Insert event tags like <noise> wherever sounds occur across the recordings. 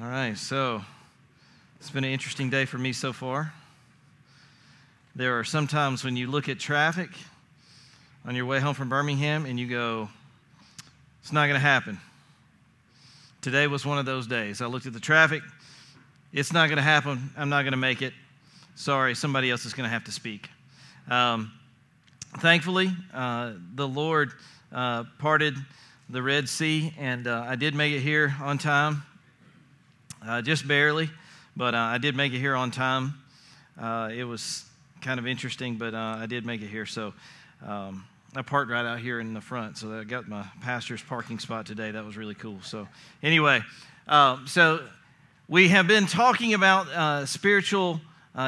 All right, so it's been an interesting day for me so far. There are some times when you look at traffic on your way home from Birmingham and you go, it's not going to happen. Today was one of those days. I looked at the traffic, it's not going to happen. I'm not going to make it. Sorry, somebody else is going to have to speak. Um, thankfully, uh, the Lord uh, parted the Red Sea, and uh, I did make it here on time uh, just barely, but uh, I did make it here on time. Uh, it was kind of interesting, but uh, I did make it here. So um, I parked right out here in the front, so I got my pastor's parking spot today. That was really cool. So anyway, uh, so we have been talking about uh, spiritual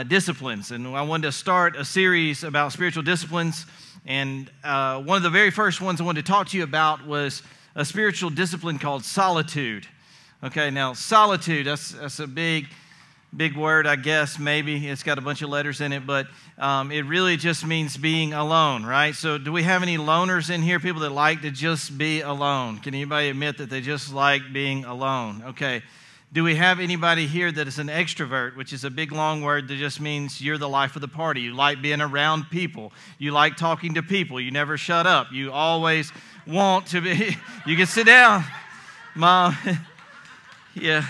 disciplines, and I wanted to start a series about spiritual disciplines. And one of the very first ones I wanted to talk to you about was a spiritual discipline called solitude. Okay, now solitude, that's, that's a big, big word, I guess, maybe. It's got a bunch of letters in it, but um, it really just means being alone, right? So, do we have any loners in here, people that like to just be alone? Can anybody admit that they just like being alone? Okay. Do we have anybody here that is an extrovert, which is a big long word that just means you're the life of the party? You like being around people. You like talking to people. You never shut up. You always want to be. <laughs> You can sit down, mom. <laughs> Yeah.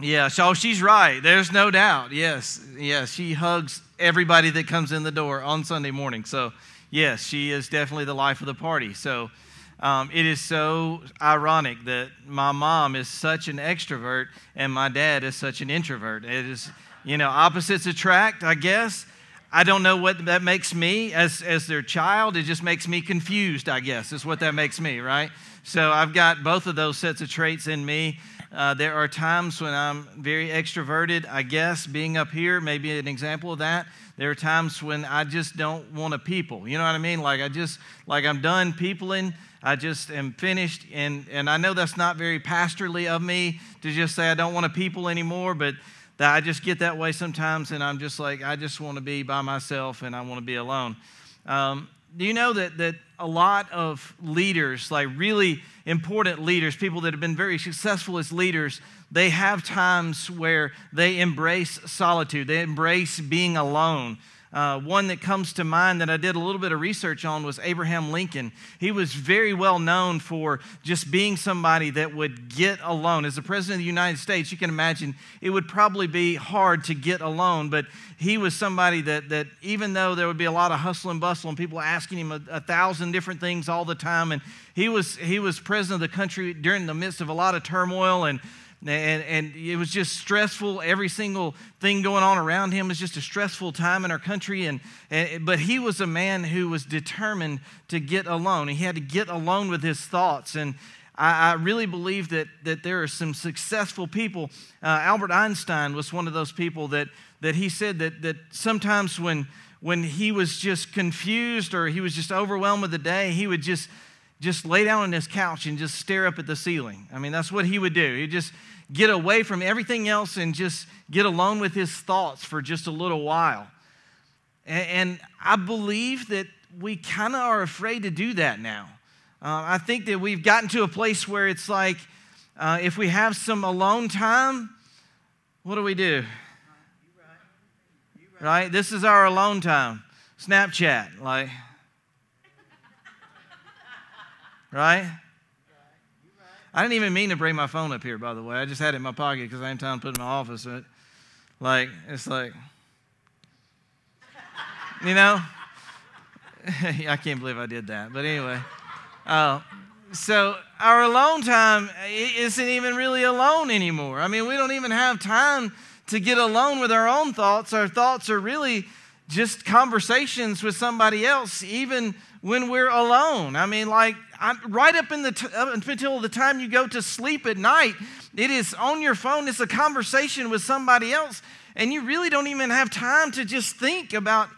Yeah, so she's right. There's no doubt. Yes, yes, she hugs everybody that comes in the door on Sunday morning. So, yes, she is definitely the life of the party. So, um, it is so ironic that my mom is such an extrovert and my dad is such an introvert. It is, you know, opposites attract, I guess. I don't know what that makes me as, as their child. It just makes me confused, I guess, is what that makes me, right? So I've got both of those sets of traits in me. Uh, there are times when I'm very extroverted, I guess, being up here may be an example of that. There are times when I just don't want to people. You know what I mean? Like I just, like I'm done peopling. I just am finished. And, and I know that's not very pastorly of me to just say I don't want to people anymore, but that I just get that way sometimes. And I'm just like, I just want to be by myself and I want to be alone. Um, do you know that, that a lot of leaders, like really important leaders, people that have been very successful as leaders, they have times where they embrace solitude, they embrace being alone. Uh, one that comes to mind that I did a little bit of research on was Abraham Lincoln. He was very well known for just being somebody that would get alone. As the President of the United States, you can imagine it would probably be hard to get alone, but he was somebody that, that even though there would be a lot of hustle and bustle and people asking him a, a thousand different things all the time, and he was, he was president of the country during the midst of a lot of turmoil and and, and it was just stressful. Every single thing going on around him was just a stressful time in our country. And, and, but he was a man who was determined to get alone. He had to get alone with his thoughts. And I, I really believe that, that there are some successful people. Uh, Albert Einstein was one of those people that, that he said that, that sometimes when, when he was just confused or he was just overwhelmed with the day, he would just just lay down on his couch and just stare up at the ceiling. I mean, that's what he would do. He'd just get away from everything else and just get alone with his thoughts for just a little while. And, I believe that we kind of are afraid to do that now. Uh, I think that we've gotten to a place where it's like uh, if we have some alone time, what do we do? Right? This is our alone time. Snapchat, like, <laughs> right? I didn't even mean to bring my phone up here, by the way. I just had it in my pocket because I ain't time to put it in my office. But like, it's like, you know, <laughs> I can't believe I did that. But anyway, uh, so our alone time isn't even really alone anymore. I mean, we don't even have time to get alone with our own thoughts. Our thoughts are really just conversations with somebody else, even when we're alone. I mean, like I'm, right up, in the t- up until the time you go to sleep at night, it is on your phone. It's a conversation with somebody else, and you really don't even have time to just think about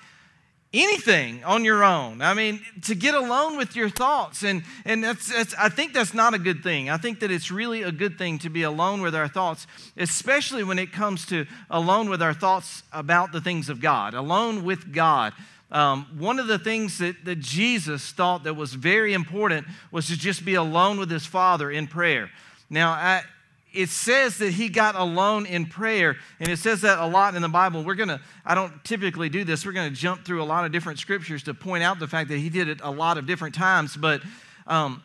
anything on your own. I mean, to get alone with your thoughts. And, and that's, that's, I think that's not a good thing. I think that it's really a good thing to be alone with our thoughts, especially when it comes to alone with our thoughts about the things of God, alone with God. Um, one of the things that, that Jesus thought that was very important was to just be alone with his Father in prayer. Now, I, it says that he got alone in prayer, and it says that a lot in the Bible. We're going to, I don't typically do this, we're going to jump through a lot of different scriptures to point out the fact that he did it a lot of different times, but. Um,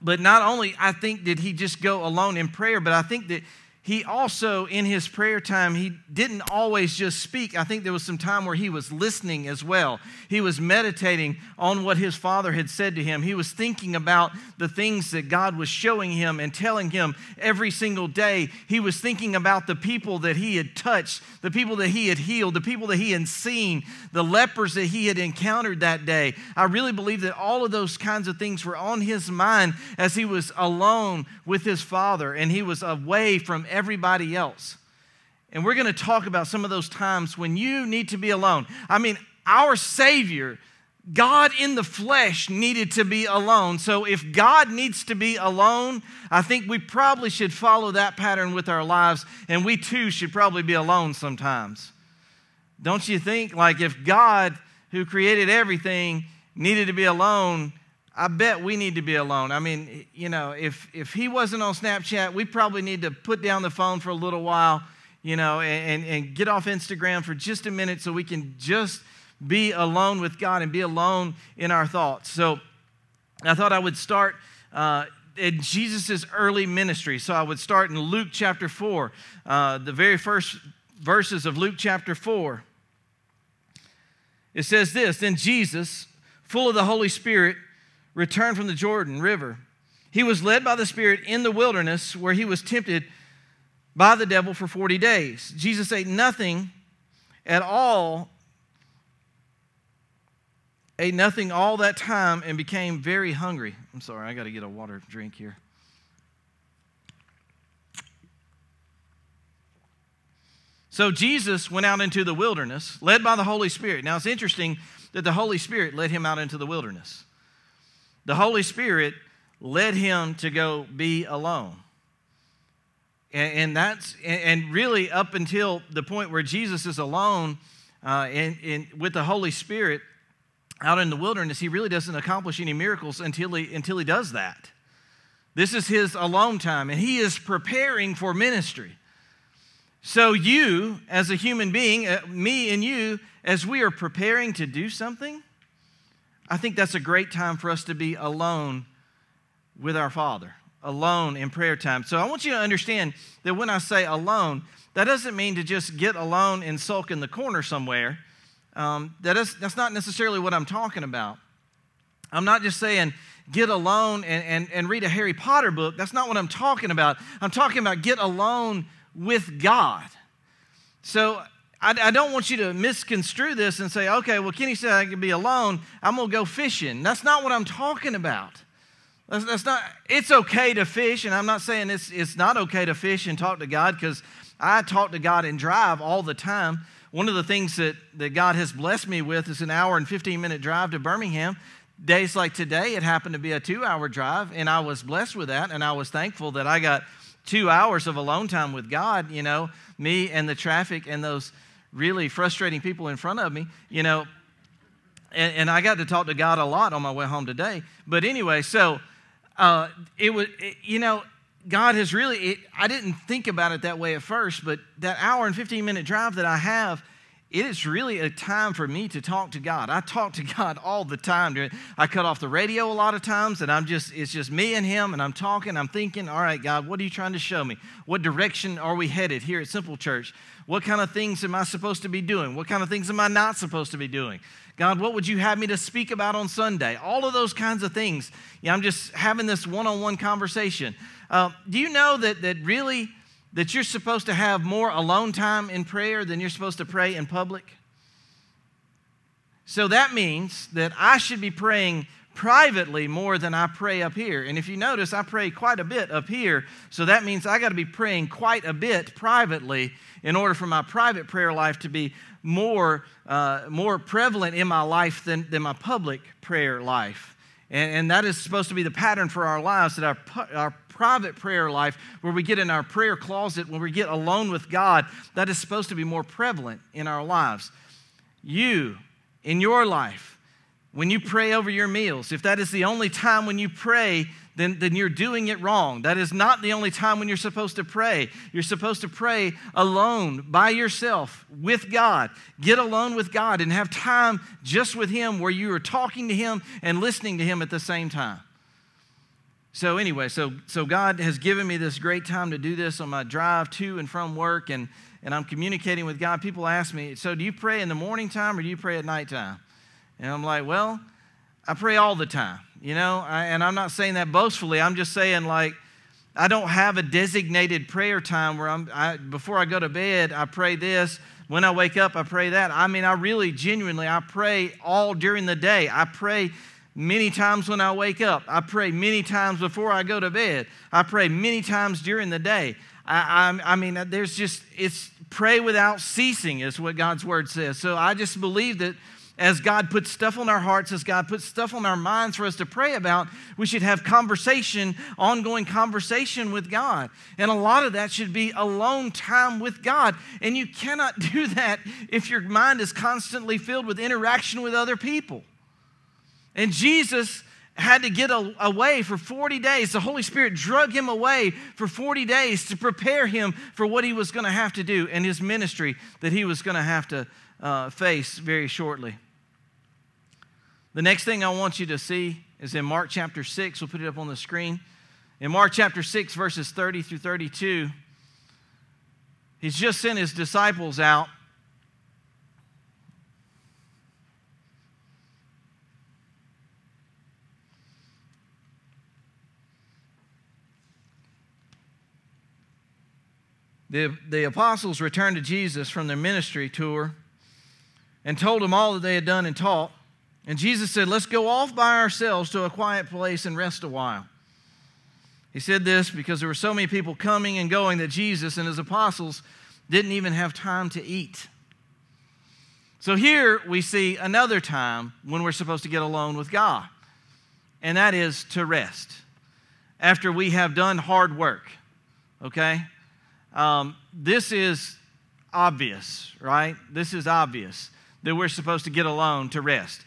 but not only I think did he just go alone in prayer, but I think that he also, in his prayer time, he didn't always just speak. I think there was some time where he was listening as well. He was meditating on what his father had said to him. He was thinking about the things that God was showing him and telling him every single day. He was thinking about the people that he had touched, the people that he had healed, the people that he had seen, the lepers that he had encountered that day. I really believe that all of those kinds of things were on his mind as he was alone with his father and he was away from everybody else. And we're going to talk about some of those times when you need to be alone. I mean, our Savior, God in the flesh, needed to be alone. So if God needs to be alone, I think we probably should follow that pattern with our lives, and we too should probably be alone sometimes. Don't you think? Like if God, who created everything, needed to be alone, I bet we need to be alone. I mean, you know, if, if he wasn't on Snapchat, we probably need to put down the phone for a little while, you know, and, and get off Instagram for just a minute so we can just be alone with God and be alone in our thoughts. So I thought I would start uh, in Jesus' early ministry. So I would start in Luke chapter 4, uh, the very first verses of Luke chapter 4. It says this Then Jesus, full of the Holy Spirit, returned from the Jordan River. He was led by the Spirit in the wilderness where he was tempted by the devil for 40 days. Jesus ate nothing at all, ate nothing all that time, and became very hungry. I'm sorry, I got to get a water drink here. So Jesus went out into the wilderness, led by the Holy Spirit. Now it's interesting that the Holy Spirit led him out into the wilderness the Holy Spirit led him to go be alone. And, and that's and really up until the point where Jesus is alone uh, and, with the Holy Spirit out in the wilderness, he really doesn't accomplish any miracles until he until he does that. This is his alone time, and he is preparing for ministry. So, you, as a human being, uh, me and you, as we are preparing to do something, I think that's a great time for us to be alone with our Father, alone in prayer time. So I want you to understand that when I say alone, that doesn't mean to just get alone and sulk in the corner somewhere. Um, that is, that's not necessarily what I'm talking about. I'm not just saying get alone and, and, and read a Harry Potter book. That's not what I'm talking about. I'm talking about get alone with God. So I, I, don't want you to misconstrue this and say, okay, well, Kenny said I can be alone. I'm going to go fishing. That's not what I'm talking about. That's, that's, not, it's okay to fish, and I'm not saying it's, it's not okay to fish and talk to God because I talk to God and drive all the time. One of the things that, that God has blessed me with is an hour and 15 minute drive to Birmingham. Days like today, it happened to be a two hour drive, and I was blessed with that, and I was thankful that I got two hours of alone time with God, you know, me and the traffic and those really frustrating people in front of me, you know. And, and I got to talk to God a lot on my way home today. But anyway, so uh, it was, it, you know, God has really, it, I didn't think about it that way at first, but that hour and 15 minute drive that I have, it is really a time for me to talk to God. I talk to <laughs> God all the time. I cut off the radio a lot of times, and I'm just, it's just me and Him, and I'm talking, I'm thinking, all right, God, what are you trying to show me? What direction are we headed here at Simple Church? What kind of things am I supposed to be doing? What kind of things am I not supposed to be doing? God, what would you have me to speak about on Sunday? All of those kinds of things. Yeah, I'm just having this one on one conversation. Uh, do you know that, that really that you're supposed to have more alone time in prayer than you're supposed to pray in public? So that means that I should be praying privately more than I pray up here. And if you notice, I pray quite a bit up here. So that means I got to be praying quite a bit privately in order for my private prayer life to be more, uh, more prevalent in my life than, than my public prayer life. And, and that is supposed to be the pattern for our lives that our, our private prayer life, where we get in our prayer closet, when we get alone with God, that is supposed to be more prevalent in our lives. You, in your life, when you pray over your meals, if that is the only time when you pray then, then you're doing it wrong. That is not the only time when you're supposed to pray. You're supposed to pray alone, by yourself, with God. Get alone with God and have time just with Him where you are talking to Him and listening to Him at the same time. So, anyway, so, so God has given me this great time to do this on my drive to and from work, and, and I'm communicating with God. People ask me, So, do you pray in the morning time or do you pray at nighttime? And I'm like, Well, I pray all the time, you know, I, and I'm not saying that boastfully. I'm just saying, like, I don't have a designated prayer time where I'm, I, before I go to bed, I pray this. When I wake up, I pray that. I mean, I really genuinely, I pray all during the day. I pray many times when I wake up. I pray many times before I go to bed. I pray many times during the day. I, I, I, mean, there's just, it's pray without ceasing, is what God's word says. So I just believe that as God puts stuff on our hearts, as God puts stuff on our minds for us to pray about, we should have conversation, ongoing conversation with God. And a lot of that should be alone time with God. And you cannot <laughs> do that if your mind is constantly filled with interaction with other people. And Jesus had to get away for 40 days. The Holy Spirit drug him away for 40 days to prepare him for what he was going to have to do and his ministry that he was going to have to uh, face very shortly. The next thing I want you to see is in Mark chapter 6. We'll put it up on the screen. In Mark chapter 6, verses 30 through 32, he's just sent his disciples out The, the apostles returned to Jesus from their ministry tour and told him all that they had done and taught. And Jesus said, Let's go off by ourselves to a quiet place and rest a while. He said this because there were so many people coming and going that Jesus and his apostles didn't even have time to eat. So here we see another time when we're supposed to get alone with God, and that is to rest after we have done hard work. Okay? Um, this is obvious, right? This is obvious that we're supposed to get alone to rest.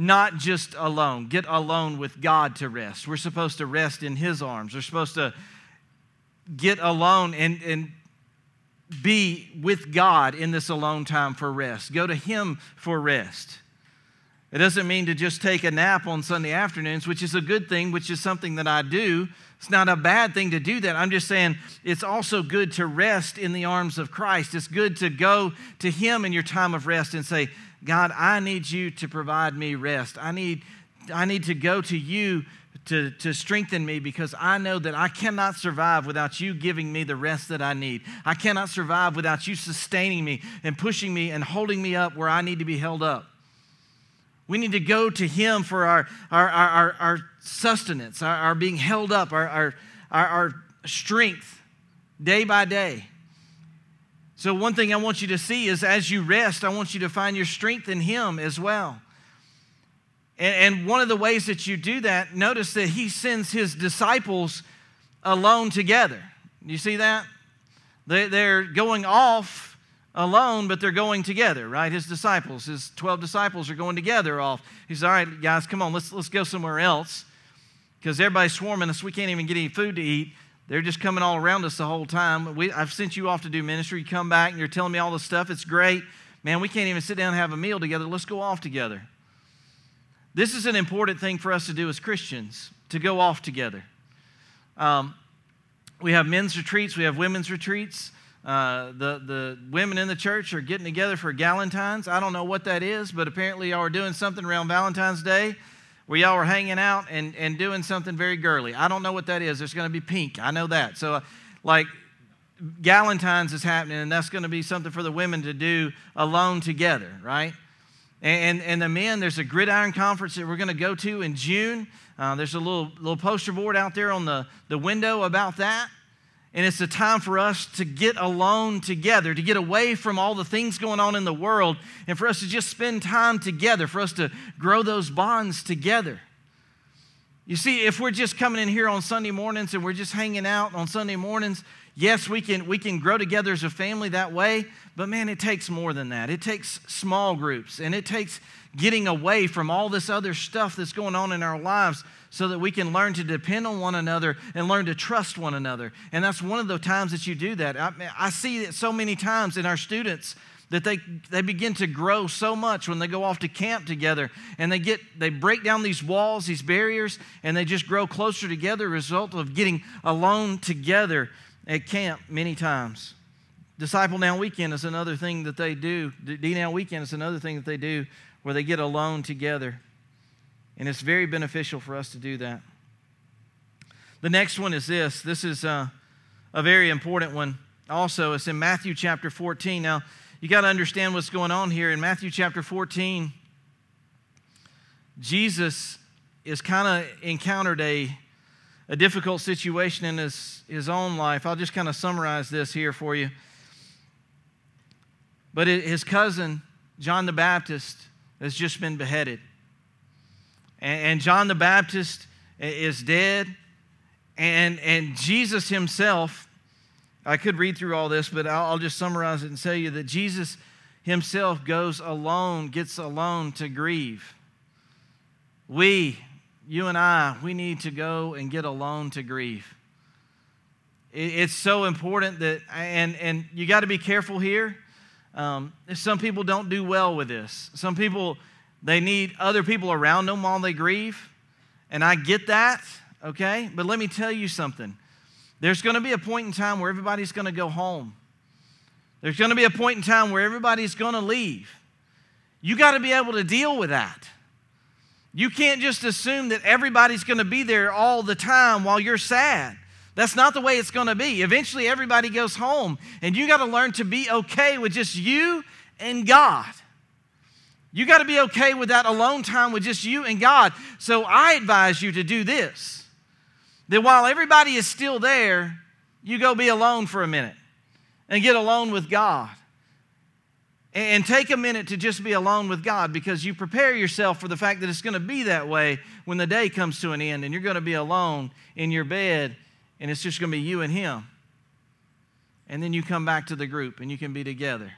Not just alone, get alone with God to rest. We're supposed to rest in His arms. We're supposed to get alone and, and be with God in this alone time for rest. Go to Him for rest. It doesn't mean to just take a nap on Sunday afternoons, which is a good thing, which is something that I do. It's not a bad thing to do that. I'm just saying it's also good to rest in the arms of Christ. It's good to go to Him in your time of rest and say, God, I need you to provide me rest. I need, I need to go to you to, to strengthen me because I know that I cannot survive without you giving me the rest that I need. I cannot survive without you sustaining me and pushing me and holding me up where I need to be held up. We need to go to Him for our, our, our, our sustenance, our, our, being held up, our, our, our strength day by day. So, one thing I want you to see is as you rest, I want you to find your strength in Him as well. And, and one of the ways that you do that, notice that He sends His disciples alone together. You see that? They, they're going off alone, but they're going together, right? His disciples, his 12 disciples are going together off. He's all right, guys, come on, let's, let's go somewhere else. Because everybody's swarming us. We can't even get any food to eat. They're just coming all around us the whole time. We, I've sent you off to do ministry. You come back and you're telling me all this stuff. It's great. Man, we can't even sit down and have a meal together. Let's go off together. This is an important thing for us to do as Christians, to go off together. Um, we have men's retreats, we have women's retreats. Uh, the, the women in the church are getting together for Galentine's. I don't know what that is, but apparently y'all are doing something around Valentine's Day where y'all are hanging out and, and doing something very girly. I don't know what that is. There's going to be pink. I know that. So, uh, like, Galentine's is happening, and that's going to be something for the women to do alone together, right? And, and the men, there's a gridiron conference that we're going to go to in June. Uh, there's a little, little poster board out there on the, the window about that. And it's a time for us to get alone together, to get away from all the things going on in the world, and for us to just spend time together, for us to grow those bonds together. You see, if we're just coming in here on Sunday mornings and we're just hanging out on Sunday mornings, yes, we can, we can grow together as a family that way, but man, it takes more than that. It takes small groups and it takes getting away from all this other stuff that's going on in our lives so that we can learn to depend on one another and learn to trust one another. And that's one of the times that you do that. I, I see it so many times in our students that they, they begin to grow so much when they go off to camp together and they get they break down these walls these barriers and they just grow closer together as a result of getting alone together at camp many times. Disciple now weekend is another thing that they do. D now weekend is another thing that they do where they get alone together. And it's very beneficial for us to do that. The next one is this. This is uh, a very important one. Also it's in matthew chapter 14 now you got to understand what's going on here. In Matthew chapter 14, Jesus is kind of encountered a, a difficult situation in his, his own life. I'll just kind of summarize this here for you. But his cousin, John the Baptist, has just been beheaded. And, John the Baptist is dead. And, and Jesus himself I could read through all this, but I'll, just summarize it and tell you that Jesus himself goes alone, gets alone to grieve. We, you and I, we need to go and get alone to grieve. It's so important that, and, and you got to be careful here. Um, some people don't do well with this. Some people, they need other people around them while they grieve. And I get that, okay? But let me tell you something. There's going to be a point in time where everybody's going to go home. There's going to be a point in time where everybody's going to leave. You got to be able to deal with that. You can't just assume that everybody's going to be there all the time while you're sad. That's not the way it's going to be. Eventually, everybody goes home, and you got to learn to be okay with just you and God. You got to be okay with that alone time with just you and God. So I advise you to do this that while everybody is still there, you go be alone for a minute and get alone with God. And take a minute to just be alone with God because you prepare yourself for the fact that it's going to be that way when the day comes to an end and you're going to be alone in your bed and it's just going to be you and Him. And then you come back to the group and you can be together.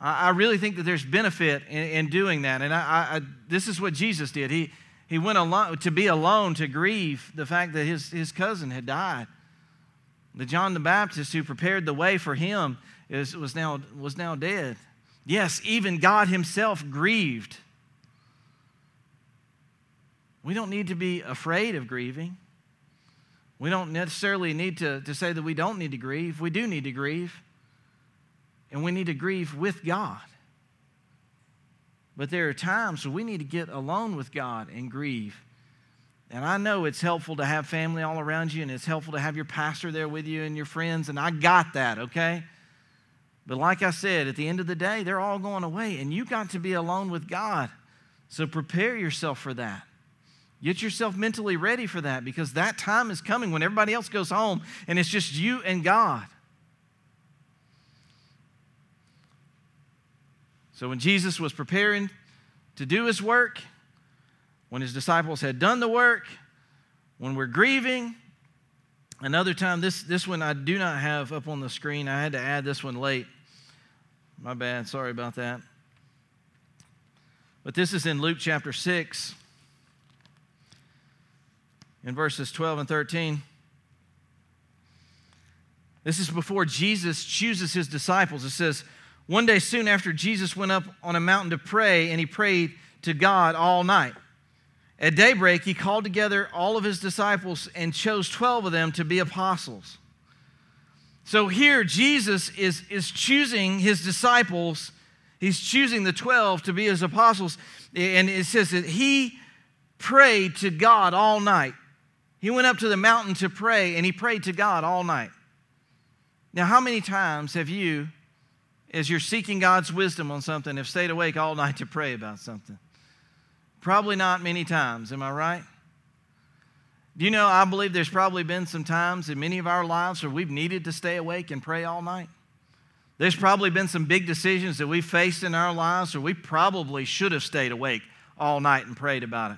I, really think that there's benefit in, in doing that. And I, I, this is what Jesus did. He, he went alone to be alone to grieve the fact that his, his cousin had died. The John the Baptist who prepared the way for him is, was, now, was now dead. Yes, even God Himself grieved. We don't need to be afraid of grieving. We don't necessarily need to, to say that we don't need to grieve. We do need to grieve. And we need to grieve with God. But there are times when we need to get alone with God and grieve. And I know it's helpful to have family all around you, and it's helpful to have your pastor there with you and your friends, and I got that, okay? But like I said, at the end of the day, they're all going away, and you got to be alone with God. So prepare yourself for that. Get yourself mentally ready for that because that time is coming when everybody else goes home and it's just you and God. So when Jesus was preparing to do his work, when his disciples had done the work, when we're grieving, another time, this, this one I do not have up on the screen. I had to add this one late. My bad. Sorry about that. But this is in Luke chapter 6, in verses 12 and 13. This is before Jesus chooses his disciples. It says, one day soon after, Jesus went up on a mountain to pray, and he prayed to God all night. At daybreak, he called together all of his disciples and chose 12 of them to be apostles. So here, Jesus is, is choosing his disciples, he's choosing the 12 to be his apostles. And it says that he prayed to God all night. He went up to the mountain to pray, and he prayed to God all night. Now, how many times have you as you're seeking God's wisdom on something have stayed awake all night to pray about something? Probably not many times, am I right? Do you know, I believe there's probably been some times in many of our lives where we've needed to stay awake and pray all night. There's probably been some big decisions that we faced in our lives where we probably should have stayed awake all night and prayed about it.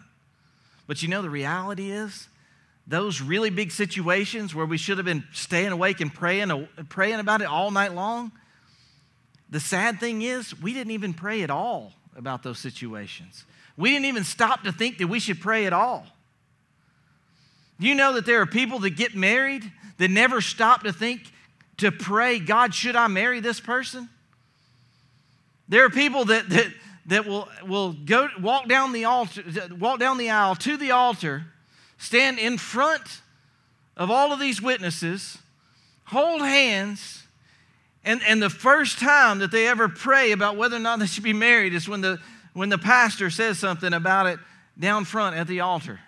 But you know, the reality is, those really big situations where we should have been staying awake and praying, praying about it all night long, the sad thing is, we didn't even pray at all about those situations. We didn't even stop to think that we should pray at all. You know that there are people that get married that never stop to think to pray, God, should I marry this person? There are people that, that, that will, will go walk down the altar, walk down the aisle to the altar, stand in front of all of these witnesses, hold hands, and, and the first time that they ever pray about whether or not they should be married is when the, when the pastor says something about it down front at the altar.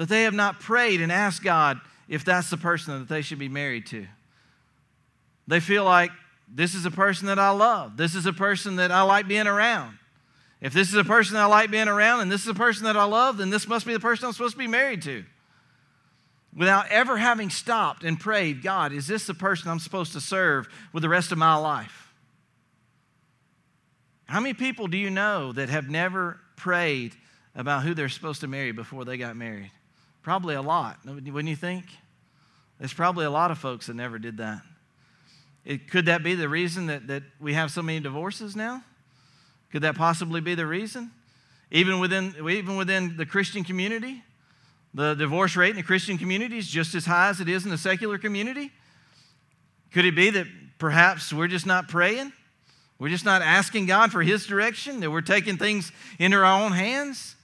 That they have not prayed and asked God if that's the person that they should be married to. They feel like this is a person that I love. This is a person that I like being around. If this is a person that I like being around and this is a person that I love, then this must be the person I'm supposed to be married to. Without ever having stopped and prayed, God, is this the person I'm supposed to serve with the rest of my life? How many people do you know that have never prayed about who they're supposed to marry before they got married? Probably a lot, wouldn't you think? There's probably a lot of folks that never did that. It, could that be the reason that, that we have so many divorces now? Could that possibly be the reason? Even within, even within the Christian community? The divorce rate in the Christian community is just as high as it is in the secular community? Could it be that perhaps we're just not praying? We're just not asking God for His direction, that we're taking things into our own hands?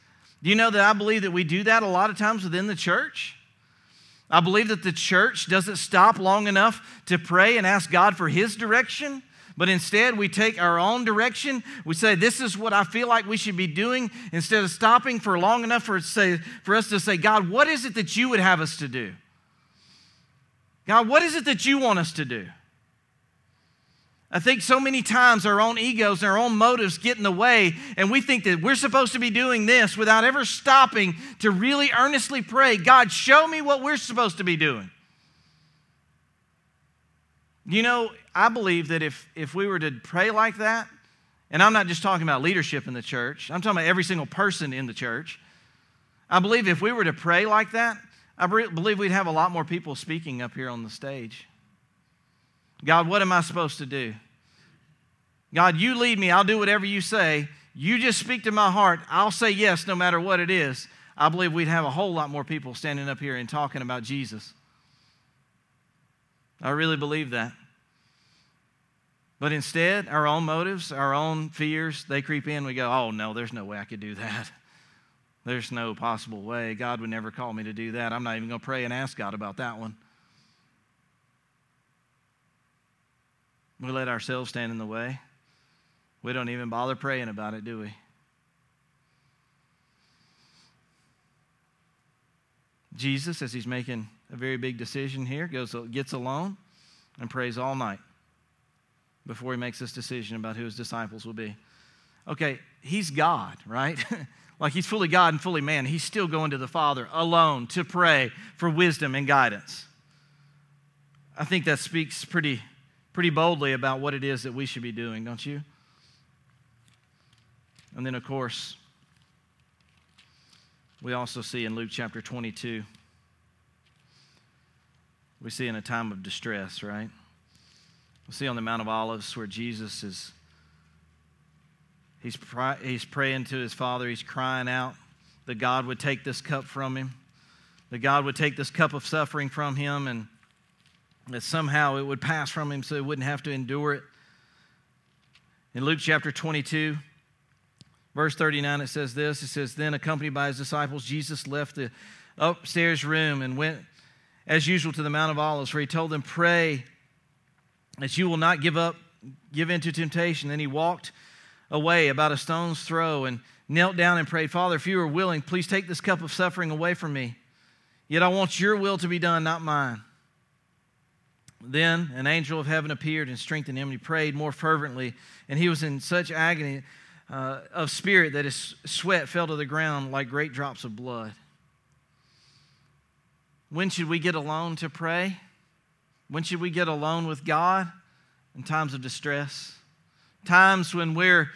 Do you know that I believe that we do that a lot of times within the church? I believe that the church doesn't stop long enough to pray and ask God for His direction, but instead we take our own direction. We say, This is what I feel like we should be doing, instead of stopping for long enough for, say, for us to say, God, what is it that you would have us to do? God, what is it that you want us to do? I think so many times our own egos and our own motives get in the way, and we think that we're supposed to be doing this without ever stopping to really earnestly pray God, show me what we're supposed to be doing. You know, I believe that if, if we were to pray like that, and I'm not just talking about leadership in the church, I'm talking about every single person in the church. I believe if we were to pray like that, I believe we'd have a lot more people speaking up here on the stage. God, what am I supposed to do? God, you lead me. I'll do whatever you say. You just speak to my heart. I'll say yes no matter what it is. I believe we'd have a whole lot more people standing up here and talking about Jesus. I really believe that. But instead, our own motives, our own fears, they creep in. We go, oh, no, there's no way I could do that. There's no possible way. God would never call me to do that. I'm not even going to pray and ask God about that one. We let ourselves stand in the way. We don't even bother praying about it, do we? Jesus, as he's making a very big decision here, goes gets alone and prays all night before he makes this decision about who his disciples will be. Okay, he's God, right? <laughs> like he's fully God and fully man. He's still going to the Father alone to pray for wisdom and guidance. I think that speaks pretty pretty boldly about what it is that we should be doing, don't you? And then, of course, we also see in Luke chapter 22, we see in a time of distress, right? We see on the Mount of Olives where Jesus is, he's, he's praying to his Father, he's crying out that God would take this cup from him, that God would take this cup of suffering from him, and that somehow it would pass from him so he wouldn't have to endure it. In Luke chapter 22, verse 39, it says this It says, Then, accompanied by his disciples, Jesus left the upstairs room and went, as usual, to the Mount of Olives, where he told them, Pray that you will not give up, give in to temptation. Then he walked away about a stone's throw and knelt down and prayed, Father, if you are willing, please take this cup of suffering away from me. Yet I want your will to be done, not mine. Then an angel of heaven appeared and strengthened him, and he prayed more fervently. And he was in such agony uh, of spirit that his sweat fell to the ground like great drops of blood. When should we get alone to pray? When should we get alone with God? In times of distress, times when we're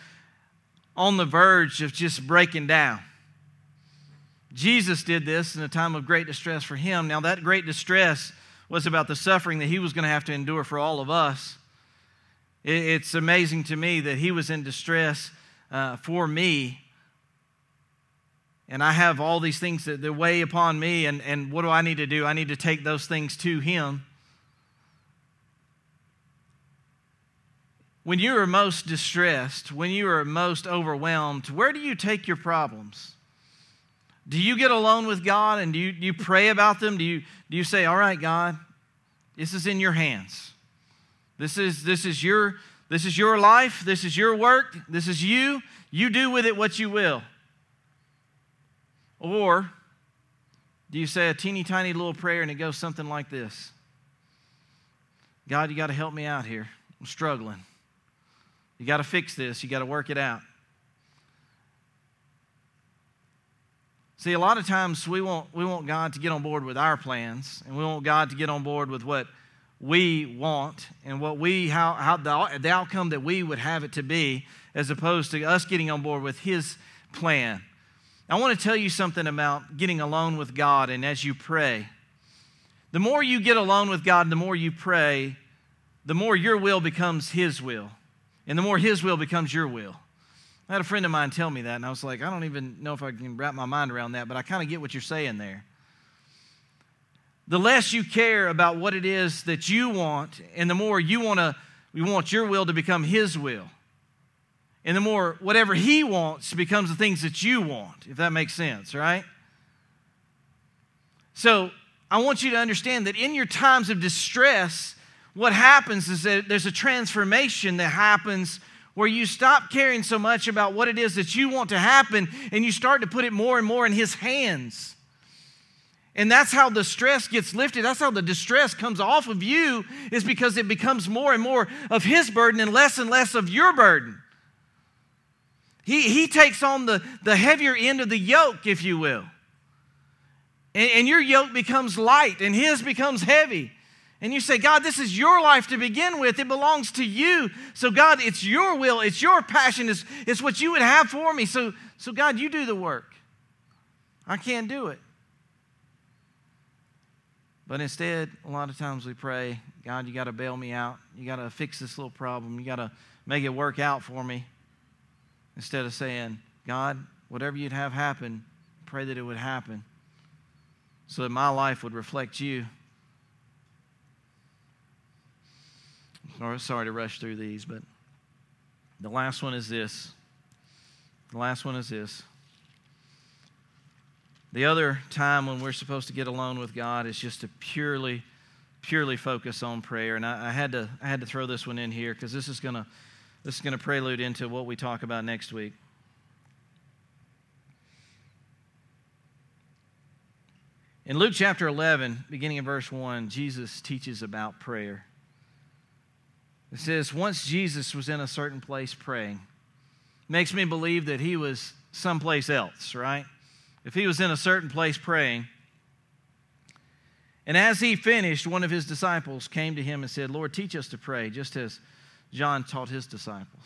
on the verge of just breaking down. Jesus did this in a time of great distress for him. Now, that great distress was about the suffering that he was going to have to endure for all of us. It's amazing to me that he was in distress uh, for me. And I have all these things that, that weigh upon me, and, and what do I need to do? I need to take those things to him. When you are most distressed, when you are most overwhelmed, where do you take your problems? Do you get alone with God and do you, do you pray about them? Do you, do you say, All right, God, this is in your hands? This is, this, is your, this is your life. This is your work. This is you. You do with it what you will. Or do you say a teeny tiny little prayer and it goes something like this God, you got to help me out here. I'm struggling. You got to fix this. You got to work it out. See, a lot of times we want, we want God to get on board with our plans, and we want God to get on board with what we want and what we, how, how the, the outcome that we would have it to be, as opposed to us getting on board with His plan. I want to tell you something about getting alone with God and as you pray. The more you get alone with God, the more you pray, the more your will becomes His will and the more His will becomes your will. I had a friend of mine tell me that, and I was like, I don't even know if I can wrap my mind around that, but I kind of get what you're saying there. The less you care about what it is that you want, and the more you want to, you want your will to become His will. And the more whatever He wants becomes the things that you want, if that makes sense, right? So I want you to understand that in your times of distress, what happens is that there's a transformation that happens where you stop caring so much about what it is that you want to happen and you start to put it more and more in His hands. And that's how the stress gets lifted. That's how the distress comes off of you, is because it becomes more and more of His burden and less and less of your burden. He, he takes on the, the heavier end of the yoke, if you will. And, and your yoke becomes light and His becomes heavy. And you say, God, this is your life to begin with. It belongs to you. So, God, it's your will, it's your passion, it's, it's what you would have for me. So, so, God, you do the work. I can't do it. But instead, a lot of times we pray, God, you got to bail me out. You got to fix this little problem. You got to make it work out for me. Instead of saying, God, whatever you'd have happen, pray that it would happen so that my life would reflect you sorry to rush through these, but the last one is this. The last one is this. The other time when we're supposed to get alone with God is just to purely, purely focus on prayer. And I, I had to, I had to throw this one in here because this is gonna, this is gonna prelude into what we talk about next week. In Luke chapter 11, beginning in verse 1, Jesus teaches about prayer. It says, once Jesus was in a certain place praying. Makes me believe that he was someplace else, right? If he was in a certain place praying. And as he finished, one of his disciples came to him and said, Lord, teach us to pray, just as John taught his disciples.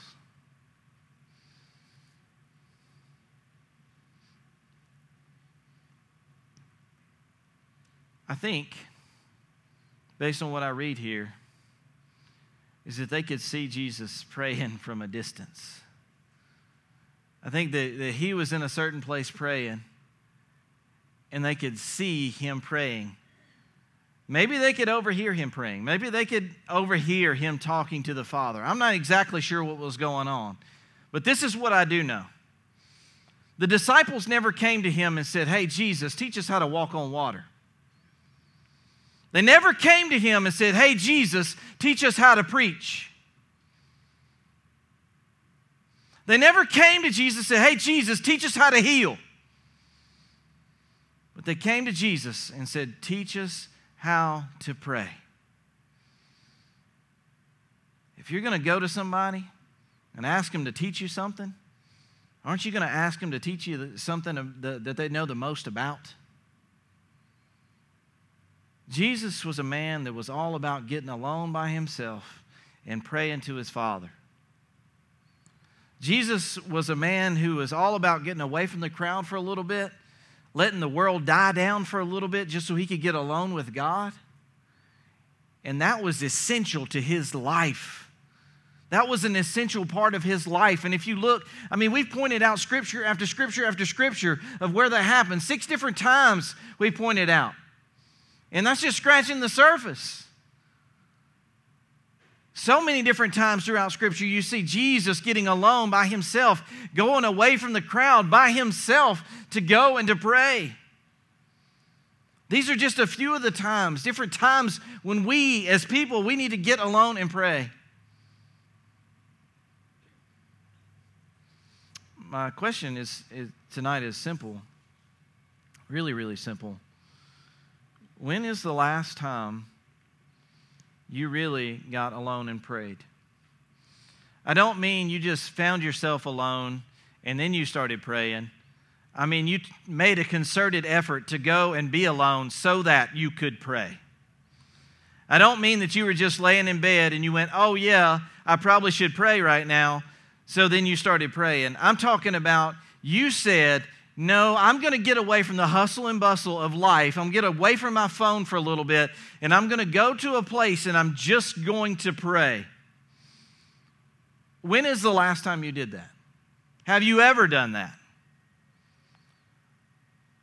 I think, based on what I read here, is that they could see Jesus praying from a distance. I think that, that he was in a certain place praying, and they could see him praying. Maybe they could overhear him praying. Maybe they could overhear him talking to the Father. I'm not exactly sure what was going on, but this is what I do know. The disciples never came to him and said, Hey, Jesus, teach us how to walk on water. They never came to him and said, Hey, Jesus, teach us how to preach. They never came to Jesus and said, Hey, Jesus, teach us how to heal. But they came to Jesus and said, Teach us how to pray. If you're going to go to somebody and ask them to teach you something, aren't you going to ask them to teach you something that they know the most about? Jesus was a man that was all about getting alone by himself and praying to his Father. Jesus was a man who was all about getting away from the crowd for a little bit, letting the world die down for a little bit just so he could get alone with God. And that was essential to his life. That was an essential part of his life. And if you look, I mean, we've pointed out scripture after scripture after scripture of where that happened. Six different times we pointed out. And that's just scratching the surface. So many different times throughout Scripture, you see Jesus getting alone by himself, going away from the crowd by himself to go and to pray. These are just a few of the times, different times when we as people, we need to get alone and pray. My question is, is tonight is simple. Really, really simple. When is the last time you really got alone and prayed. I don't mean you just found yourself alone and then you started praying. I mean, you made a concerted effort to go and be alone so that you could pray. I don't mean that you were just laying in bed and you went, oh, yeah, I probably should pray right now. So then you started praying. I'm talking about you said, no, I'm going to get away from the hustle and bustle of life. I'm going to get away from my phone for a little bit, and I'm going to go to a place and I'm just going to pray. When is the last time you did that? Have you ever done that?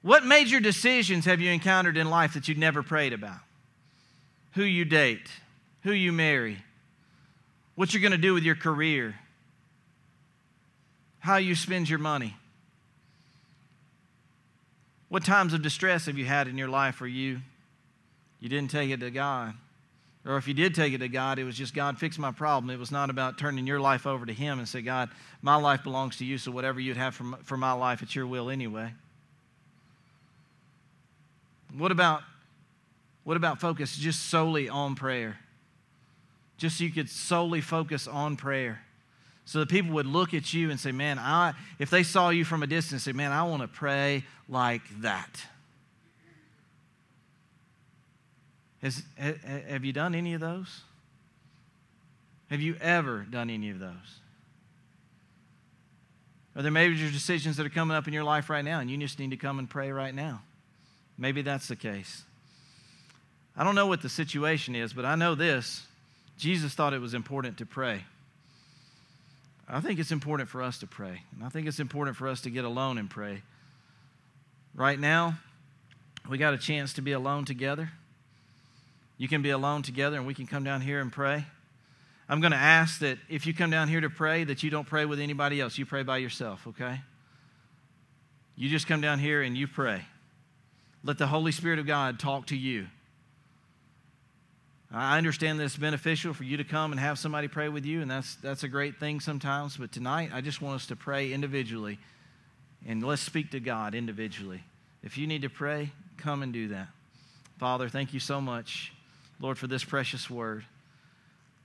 What major decisions have you encountered in life that you'd never prayed about? Who you date, who you marry, what you're going to do with your career, how you spend your money. What times of distress have you had in your life where you you didn't take it to God? Or if you did take it to God, it was just God fix my problem. It was not about turning your life over to Him and say, God, my life belongs to you, so whatever you'd have for for my life, it's your will anyway. What about what about focus just solely on prayer? Just so you could solely focus on prayer so that people would look at you and say, Man, I, if they saw you from a distance, say, Man, I want to pray like that. Has, have you done any of those? Have you ever done any of those? Are there major decisions that are coming up in your life right now and you just need to come and pray right now? Maybe that's the case. I don't know what the situation is, but I know this Jesus thought it was important to pray. I think it's important for us to pray. And I think it's important for us to get alone and pray. Right now, we got a chance to be alone together. You can be alone together and we can come down here and pray. I'm going to ask that if you come down here to pray, that you don't pray with anybody else. You pray by yourself, okay? You just come down here and you pray. Let the Holy Spirit of God talk to you. I understand that it's beneficial for you to come and have somebody pray with you, and that's, that's a great thing sometimes. But tonight, I just want us to pray individually, and let's speak to God individually. If you need to pray, come and do that. Father, thank you so much, Lord, for this precious word.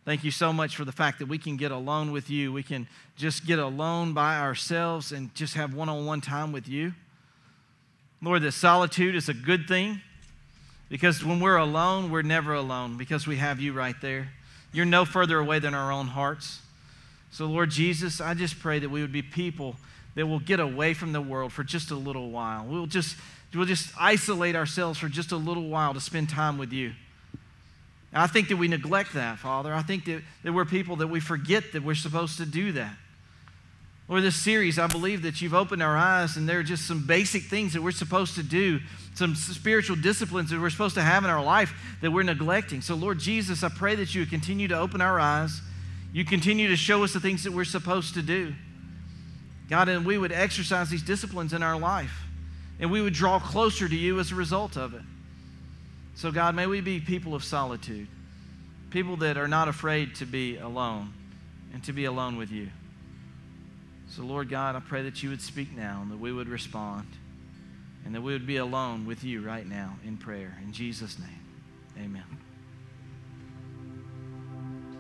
Thank you so much for the fact that we can get alone with you. We can just get alone by ourselves and just have one on one time with you. Lord, that solitude is a good thing. Because when we're alone, we're never alone because we have you right there. You're no further away than our own hearts. So, Lord Jesus, I just pray that we would be people that will get away from the world for just a little while. We'll just, we'll just isolate ourselves for just a little while to spend time with you. And I think that we neglect that, Father. I think that, that we're people that we forget that we're supposed to do that. Lord, this series, I believe that you've opened our eyes, and there are just some basic things that we're supposed to do, some spiritual disciplines that we're supposed to have in our life that we're neglecting. So, Lord Jesus, I pray that you continue to open our eyes. You continue to show us the things that we're supposed to do. God, and we would exercise these disciplines in our life, and we would draw closer to you as a result of it. So, God, may we be people of solitude, people that are not afraid to be alone and to be alone with you. So, Lord God, I pray that you would speak now and that we would respond and that we would be alone with you right now in prayer. In Jesus' name, amen.